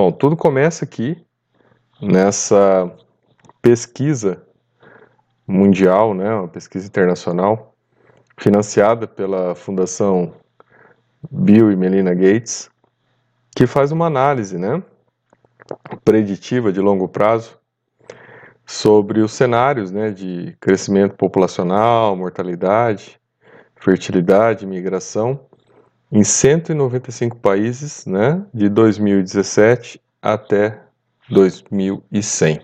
Bom, tudo começa aqui nessa pesquisa mundial, né, uma pesquisa internacional financiada pela Fundação Bill e Melinda Gates, que faz uma análise, né, preditiva de longo prazo sobre os cenários, né, de crescimento populacional, mortalidade, fertilidade, migração em 195 países, né, de 2017 até 2100.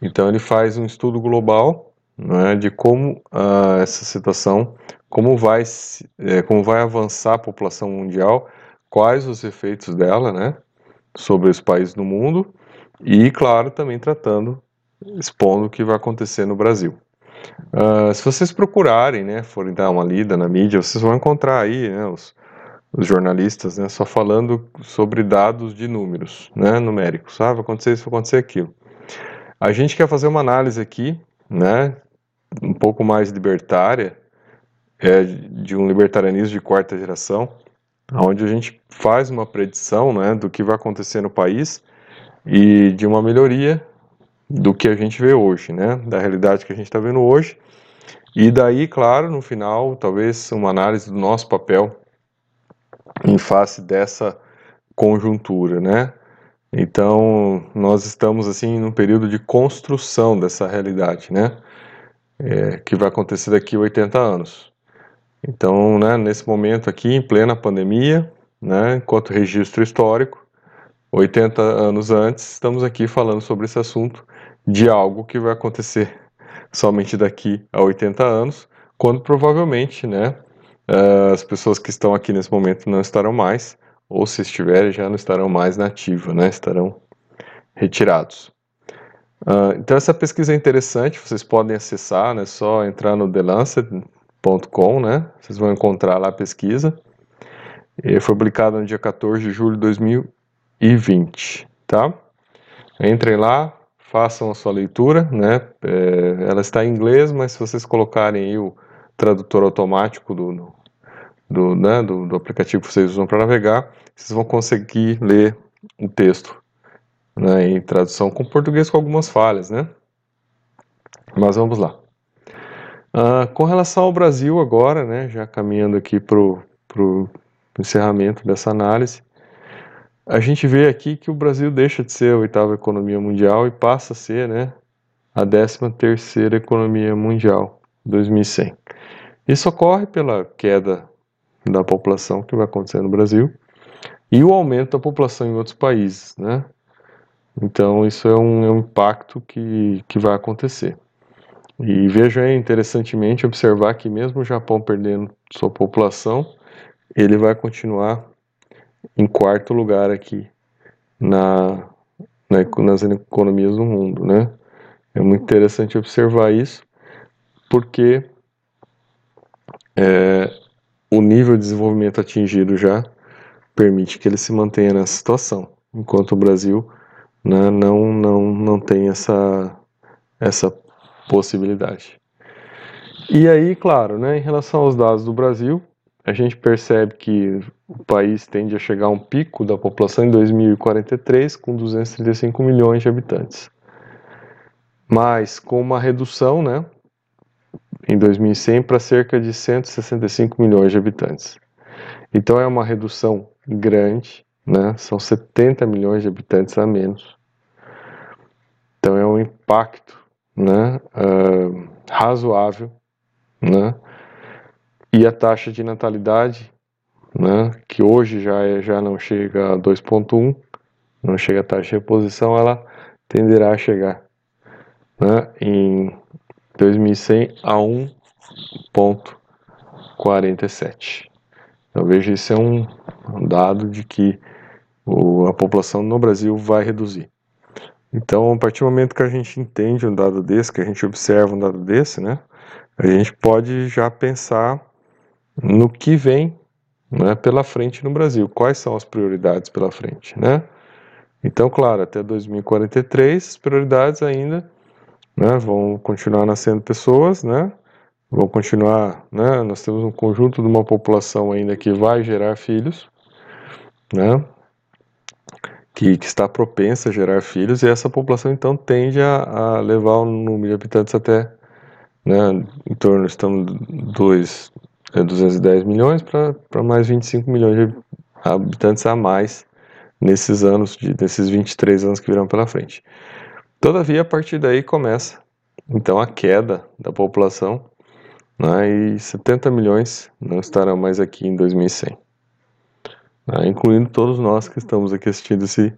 Então ele faz um estudo global né, de como uh, essa situação, como vai, é, como vai avançar a população mundial, quais os efeitos dela, né, sobre os países do mundo e, claro, também tratando, expondo o que vai acontecer no Brasil. Uh, se vocês procurarem, né, forem dar uma lida na mídia, vocês vão encontrar aí né, os, os jornalistas né, só falando sobre dados de números, né, numéricos. Ah, vai acontecer isso, vai acontecer aquilo. A gente quer fazer uma análise aqui, né, um pouco mais libertária, é, de um libertarianismo de quarta geração, onde a gente faz uma predição né, do que vai acontecer no país e de uma melhoria do que a gente vê hoje, né, da realidade que a gente está vendo hoje. E daí, claro, no final, talvez uma análise do nosso papel em face dessa conjuntura, né? Então, nós estamos assim num período de construção dessa realidade, né? É, que vai acontecer daqui a 80 anos. Então, né, nesse momento aqui, em plena pandemia, né, enquanto registro histórico, 80 anos antes, estamos aqui falando sobre esse assunto de algo que vai acontecer somente daqui a 80 anos, quando provavelmente, né, as pessoas que estão aqui nesse momento não estarão mais, ou se estiverem já não estarão mais na ativa, né? Estarão retirados. Uh, então essa pesquisa é interessante, vocês podem acessar, né? Só entrar no thelancet.com, né? Vocês vão encontrar lá a pesquisa. E foi publicada no dia 14 de julho de 2020, tá? Entrem lá, façam a sua leitura, né? É, ela está em inglês, mas se vocês colocarem o tradutor automático do, do, né, do, do aplicativo que vocês usam para navegar, vocês vão conseguir ler o texto né, em tradução com português com algumas falhas, né? Mas vamos lá. Uh, com relação ao Brasil agora, né, já caminhando aqui para o encerramento dessa análise, a gente vê aqui que o Brasil deixa de ser a oitava economia mundial e passa a ser né, a décima terceira economia mundial, 2100. Isso ocorre pela queda da população que vai acontecer no Brasil e o aumento da população em outros países, né? Então isso é um, é um impacto que, que vai acontecer. E veja aí, interessantemente, observar que mesmo o Japão perdendo sua população, ele vai continuar em quarto lugar aqui na, na, nas economias do mundo, né? É muito interessante observar isso, porque é, o nível de desenvolvimento atingido já permite que ele se mantenha nessa situação, enquanto o Brasil né, não, não, não tem essa, essa possibilidade. E aí, claro, né, em relação aos dados do Brasil, a gente percebe que o país tende a chegar a um pico da população em 2043 com 235 milhões de habitantes. Mas com uma redução, né, em 2100 para cerca de 165 milhões de habitantes. Então é uma redução grande, né? São 70 milhões de habitantes a menos. Então é um impacto, né? Uh, razoável, né? E a taxa de natalidade, né? Que hoje já é, já não chega a 2.1, não chega a taxa de reposição, ela tenderá a chegar, né? Em 2100 a 1,47. Eu vejo isso é um, dado de que o, a população no Brasil vai reduzir. Então, a partir do momento que a gente entende um dado desse, que a gente observa um dado desse, né, a gente pode já pensar no que vem né, pela frente no Brasil. Quais são as prioridades pela frente, né? Então, claro, até 2043, as prioridades ainda né, vão continuar nascendo pessoas, né, vão continuar, né, nós temos um conjunto de uma população ainda que vai gerar filhos, né, que, que, está propensa a gerar filhos e essa população então tende a, a levar o número de habitantes até né, em torno estamos dois, 210 milhões para mais 25 milhões de habitantes a mais nesses anos, de, nesses 23 anos que virão pela frente. Todavia, a partir daí começa então a queda da população né, e 70 milhões não estarão mais aqui em 2100, né, incluindo todos nós que estamos aqui assistindo esse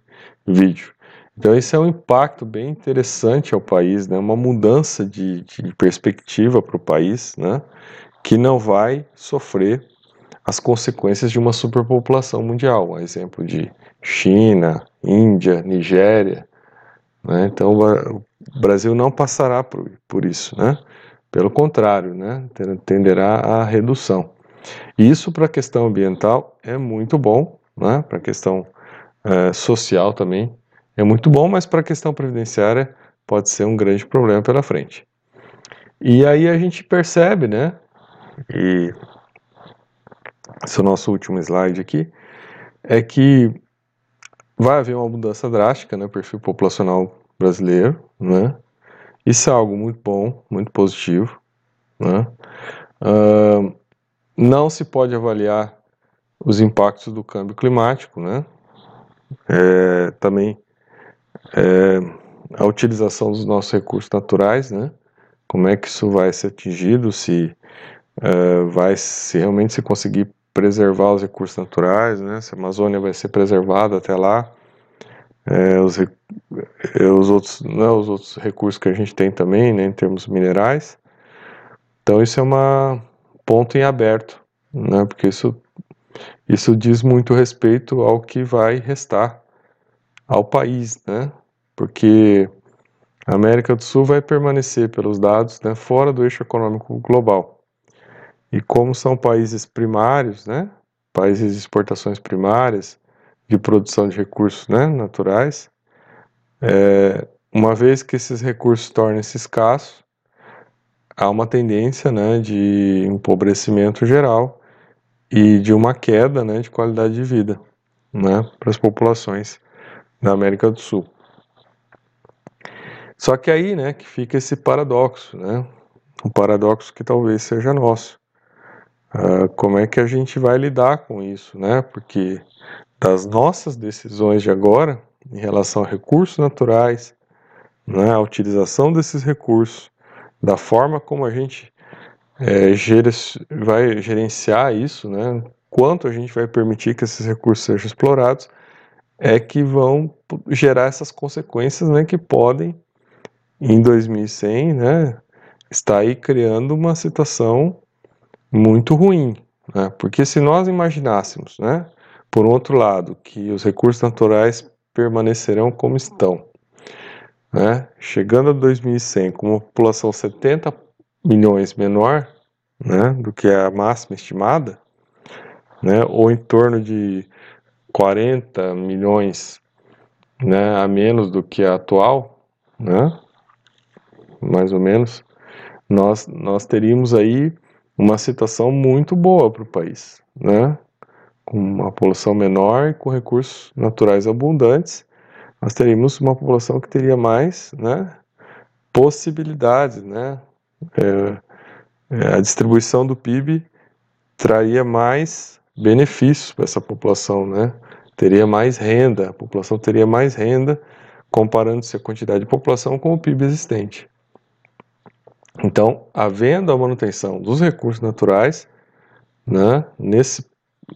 vídeo. Então esse é um impacto bem interessante ao país, né, uma mudança de, de perspectiva para o país, né, que não vai sofrer as consequências de uma superpopulação mundial, um exemplo de China, Índia, Nigéria. Né? Então o Brasil não passará por, por isso, né? pelo contrário, né? tenderá à redução. Isso para a questão ambiental é muito bom, né? para a questão é, social também é muito bom, mas para a questão previdenciária pode ser um grande problema pela frente. E aí a gente percebe, né, e esse é o nosso último slide aqui, é que vai haver uma mudança drástica no né, perfil populacional brasileiro, né? Isso é algo muito bom, muito positivo, né? Uh, não se pode avaliar os impactos do câmbio climático, né? É, também é, a utilização dos nossos recursos naturais, né? Como é que isso vai ser atingido, se uh, vai se realmente se conseguir preservar os recursos naturais, né? Se a Amazônia vai ser preservada até lá, é, os, é, os, outros, né, os outros recursos que a gente tem também, né, em termos minerais. Então isso é um ponto em aberto, né? Porque isso isso diz muito respeito ao que vai restar ao país, né? Porque a América do Sul vai permanecer, pelos dados, né, fora do eixo econômico global. E como são países primários, né, países de exportações primárias, de produção de recursos né, naturais, é, uma vez que esses recursos tornem-se escassos, há uma tendência né, de empobrecimento geral e de uma queda né, de qualidade de vida né, para as populações da América do Sul. Só que aí né, que fica esse paradoxo, né, um paradoxo que talvez seja nosso. Uh, como é que a gente vai lidar com isso, né? Porque das nossas decisões de agora, em relação a recursos naturais, né, a utilização desses recursos, da forma como a gente é, vai gerenciar isso, né, quanto a gente vai permitir que esses recursos sejam explorados, é que vão gerar essas consequências né, que podem, em 2100, né, estar aí criando uma situação muito ruim, né? porque se nós imaginássemos, né, por outro lado, que os recursos naturais permanecerão como estão, né, chegando a 2100 com uma população 70 milhões menor né, do que a máxima estimada, né, ou em torno de 40 milhões né, a menos do que a atual, né, mais ou menos, nós, nós teríamos aí uma situação muito boa para o país, né? Com uma população menor e com recursos naturais abundantes, nós teríamos uma população que teria mais, né? Possibilidades, né? É, é, a distribuição do PIB traria mais benefícios para essa população, né? Teria mais renda, a população teria mais renda comparando-se a quantidade de população com o PIB existente. Então, havendo a manutenção dos recursos naturais, né, nesse,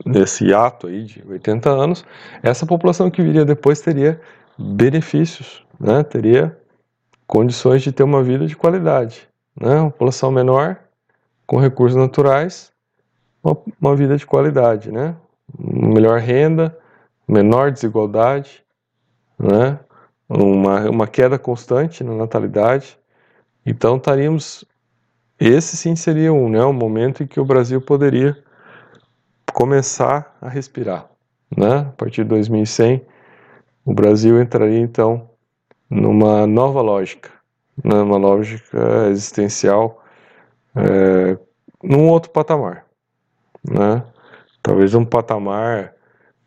nesse ato aí de 80 anos, essa população que viria depois teria benefícios, né, teria condições de ter uma vida de qualidade. Né, uma população menor, com recursos naturais, uma, uma vida de qualidade, né, melhor renda, menor desigualdade, né, uma, uma queda constante na natalidade, então estaríamos. Esse sim seria um, né, um momento em que o Brasil poderia começar a respirar. Né? A partir de 2100, o Brasil entraria então numa nova lógica, numa né? lógica existencial, é, num outro patamar. Né? Talvez um patamar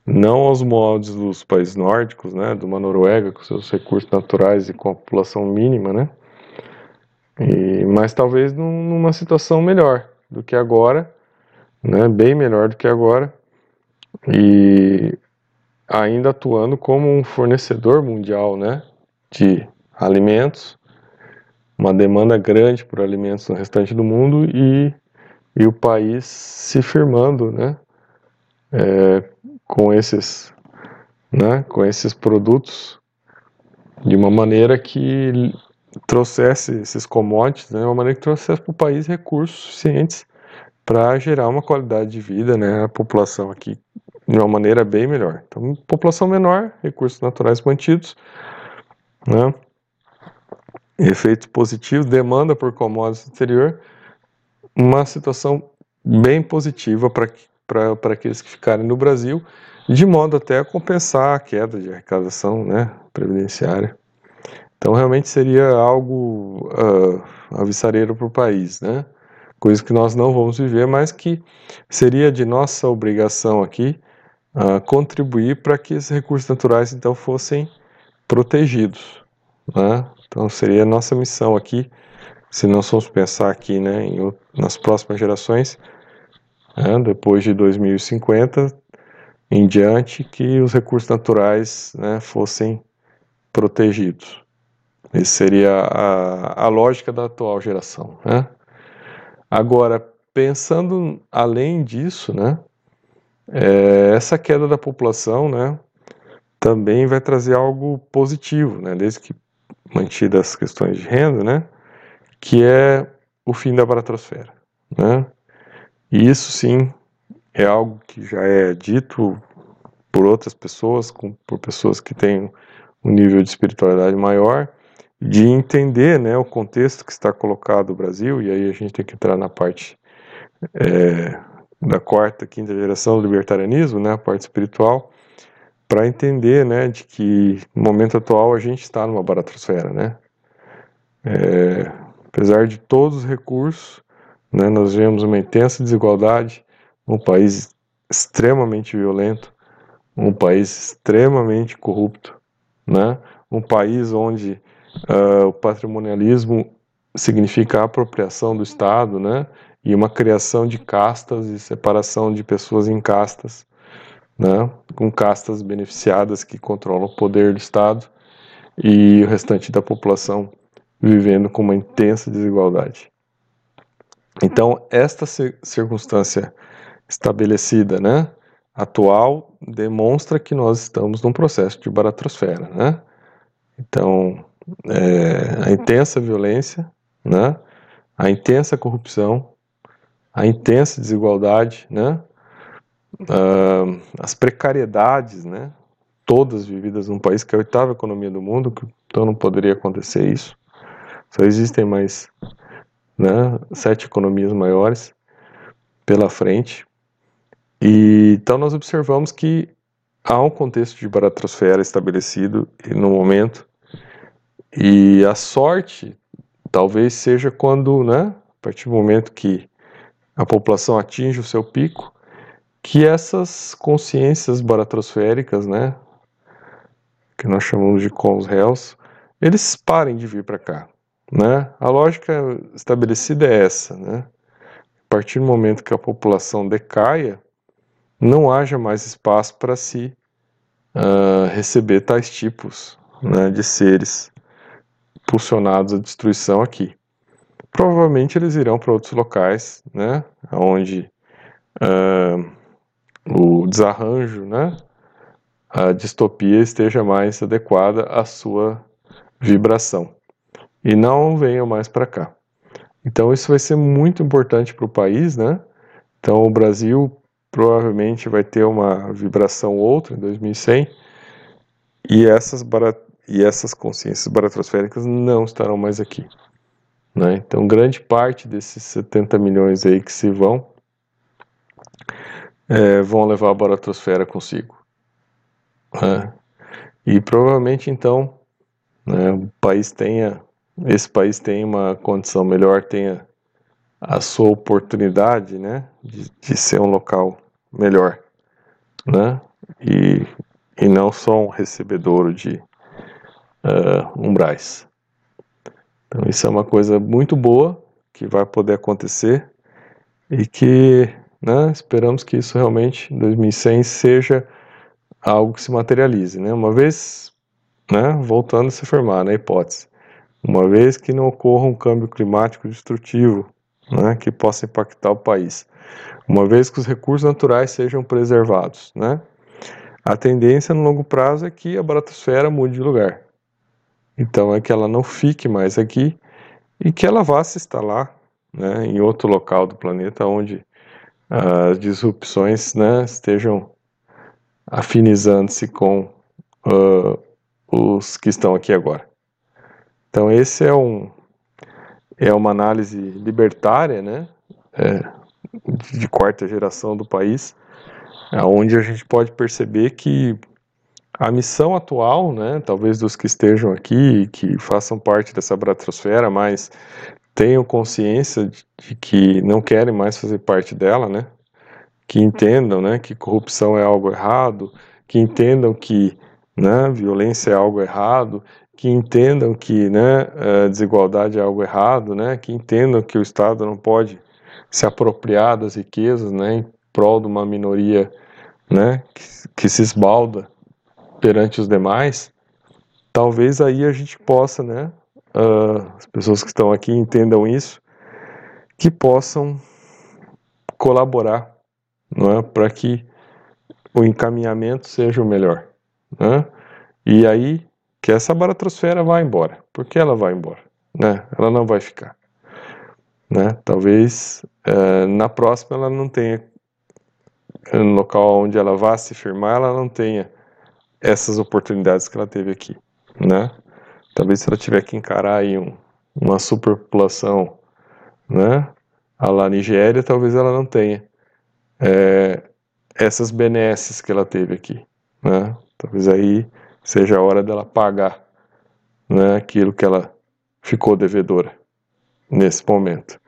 não aos moldes dos países nórdicos, né, de uma Noruega com seus recursos naturais e com a população mínima, né, e, mas talvez num, numa situação melhor do que agora, né, bem melhor do que agora, e ainda atuando como um fornecedor mundial, né, de alimentos, uma demanda grande por alimentos no restante do mundo e, e o país se firmando, né, é, com esses, né, com esses produtos de uma maneira que trouxesse esses commodities, né, uma maneira que trouxesse para o país recursos suficientes para gerar uma qualidade de vida, né, a população aqui de uma maneira bem melhor. Então, população menor, recursos naturais mantidos, né, efeitos positivos, demanda por commodities no exterior, uma situação bem positiva para aqueles que ficarem no Brasil, de modo até a compensar a queda de arrecadação né, previdenciária. Então, realmente seria algo uh, avissareiro para o país, né? Coisa que nós não vamos viver, mas que seria de nossa obrigação aqui uh, contribuir para que esses recursos naturais, então, fossem protegidos, né? Então, seria nossa missão aqui, se nós formos pensar aqui, né, em, nas próximas gerações, né, depois de 2050 em diante, que os recursos naturais né, fossem protegidos. Essa seria a, a lógica da atual geração. Né? Agora, pensando além disso, né, é, essa queda da população né, também vai trazer algo positivo, né, desde que mantidas as questões de renda, né, que é o fim da baratrosfera. Né? E isso sim é algo que já é dito por outras pessoas, com, por pessoas que têm um nível de espiritualidade maior, de entender né, o contexto que está colocado o Brasil, e aí a gente tem que entrar na parte é, da quarta, quinta geração do libertarianismo, né, a parte espiritual, para entender né, de que no momento atual a gente está numa baratrosfera. Né? É, apesar de todos os recursos, né, nós vemos uma intensa desigualdade, um país extremamente violento, um país extremamente corrupto, né? um país onde Uh, o patrimonialismo significa a apropriação do Estado, né? E uma criação de castas e separação de pessoas em castas, né? Com castas beneficiadas que controlam o poder do Estado e o restante da população vivendo com uma intensa desigualdade. Então, esta circunstância estabelecida, né, atual, demonstra que nós estamos num processo de baratrosfera, né? Então, é, a intensa violência, né? a intensa corrupção, a intensa desigualdade, né? Uh, as precariedades, né? todas vividas num país que é a oitava economia do mundo, então não poderia acontecer isso. Só existem mais né, sete economias maiores pela frente. E então nós observamos que há um contexto de baratrosfera estabelecido no momento e a sorte talvez seja quando, né, a partir do momento que a população atinge o seu pico, que essas consciências baratrosféricas, né, que nós chamamos de cons réus, eles parem de vir para cá, né? A lógica estabelecida é essa, né? A partir do momento que a população decaia, não haja mais espaço para se uh, receber tais tipos né, de seres impulsionados à destruição aqui. Provavelmente eles irão para outros locais, né, onde uh, o desarranjo, né, a distopia esteja mais adequada à sua vibração. E não venham mais para cá. Então isso vai ser muito importante para o país, né? Então o Brasil provavelmente vai ter uma vibração outra em 2100 e essas e essas consciências baratrosféricas não estarão mais aqui. Né? Então, grande parte desses 70 milhões aí que se vão é, vão levar a baratrosfera consigo. Né? E provavelmente, então, né, o país tenha, esse país tenha uma condição melhor, tenha a sua oportunidade né, de, de ser um local melhor. Né? e, e não só um recebedouro de uh, umbrais. Então isso é uma coisa muito boa que vai poder acontecer e que né, esperamos que isso realmente em 2100 seja algo que se materialize. Né? Uma vez, né, voltando a se afirmar na né, hipótese, uma vez que não ocorra um câmbio climático destrutivo né, que possa impactar o país, uma vez que os recursos naturais sejam preservados, né, a tendência no longo prazo é que a baratosfera mude de lugar. Então é que ela não fique mais aqui e que ela vá se instalar né, em outro local do planeta onde as disrupções né, estejam afinizando-se com uh, os que estão aqui agora. Então esse é um é uma análise libertária, né, é, de quarta geração do país, onde a gente pode perceber que a missão atual, né, talvez dos que estejam aqui, que façam parte dessa bratosfera, mas tenham consciência de, de que não querem mais fazer parte dela, né, que entendam, né, que corrupção é algo errado, que entendam que, né, violência é algo errado, que entendam que, né, desigualdade é algo errado, né, que entendam que o Estado não pode se apropriar das riquezas, né, em prol de uma minoria, né, que, que se esbalda perante os demais, talvez aí a gente possa, né, uh, as pessoas que estão aqui entendam isso, que possam colaborar, não é, para que o encaminhamento seja o melhor, né? E aí que essa baratrosfera vá embora, porque ela vai embora, né? Ela não vai ficar, né? Talvez uh, na próxima ela não tenha no local onde ela vá se firmar, ela não tenha essas oportunidades que ela teve aqui, né? Talvez se ela tiver que encarar aí um, uma superpopulação, né? A lá Nigéria, talvez ela não tenha é, essas benesses que ela teve aqui, né? Talvez aí seja a hora dela pagar, né? Aquilo que ela ficou devedora nesse momento.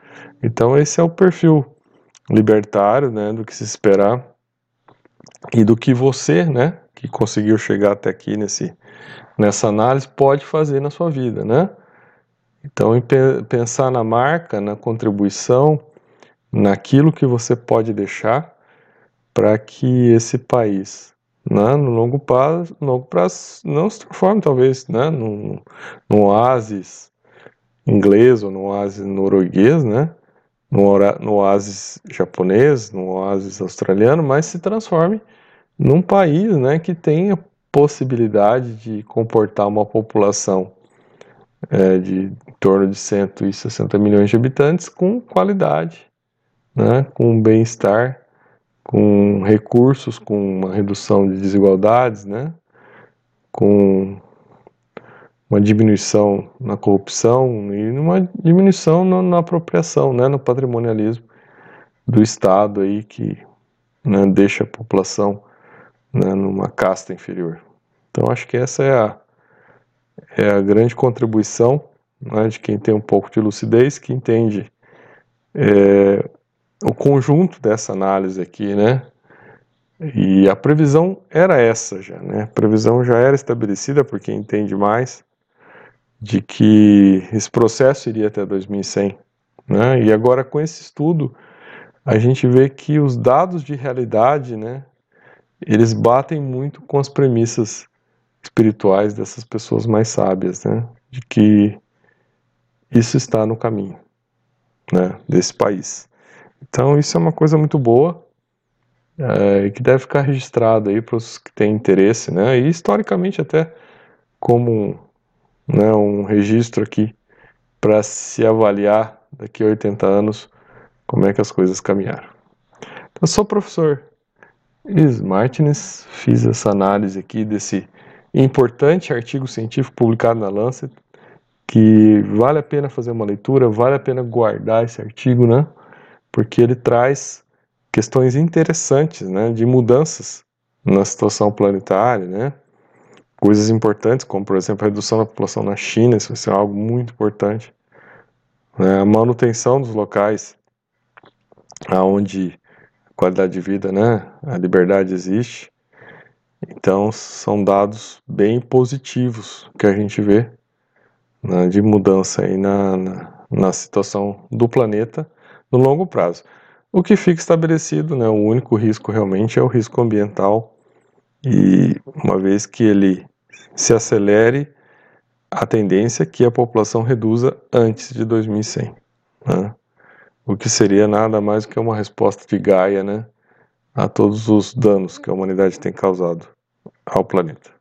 Então esse é o perfil libertário, né? Do que se esperar e do que você, né? Que conseguiu chegar até aqui nesse, nessa análise pode fazer na sua vida, né? Então, pensar na marca, na contribuição, naquilo que você pode deixar para que esse país, né, no longo prazo, no longo prazo, não se transforme talvez, né, num, num oásis inglês ou num oásis norueguês, né, num, num oásis japonês, num oásis australiano, mas se transforme num país né, que tem a possibilidade de comportar uma população é, de em torno de 160 milhões de habitantes com qualidade, né, com bem-estar, com recursos, com uma redução de desigualdades, né, com uma diminuição na corrupção e uma diminuição na, na apropriação, né, no patrimonialismo do Estado aí que né, deixa a população né, numa casta inferior. Então acho que essa é a, é a grande contribuição né, de quem tem um pouco de lucidez, que entende é, o conjunto dessa análise aqui, né? E a previsão era essa já, né? A previsão já era estabelecida por quem entende mais de que esse processo iria até 2100, né? E agora com esse estudo a gente vê que os dados de realidade, né, eles batem muito com as premissas espirituais dessas pessoas mais sábias, né? De que isso está no caminho, né? Desse país. Então isso é uma coisa muito boa é, que deve ficar registrado aí para os que têm interesse, né? E historicamente até como né, um registro aqui para se avaliar daqui a 80 anos como é que as coisas caminharam. Então, eu sou professor Martinez, fiz essa análise aqui desse importante artigo científico publicado na Lancet, que vale a pena fazer uma leitura, vale a pena guardar esse artigo, né? Porque ele traz questões interessantes, né, de mudanças na situação planetária, né? Coisas importantes, como por exemplo a redução da população na China, isso vai ser algo muito importante. Né? A manutenção dos locais aonde qualidade de vida, né? A liberdade existe. Então, são dados bem positivos que a gente vê né, de mudança aí na, na, na, situação do planeta no longo prazo. O que fica estabelecido, né, o único risco realmente é o risco ambiental, e uma vez que ele se acelere, a tendência é que a população reduza antes de 2100. Né? O que seria nada mais do que uma resposta de Gaia né, a todos os danos que a humanidade tem causado ao planeta.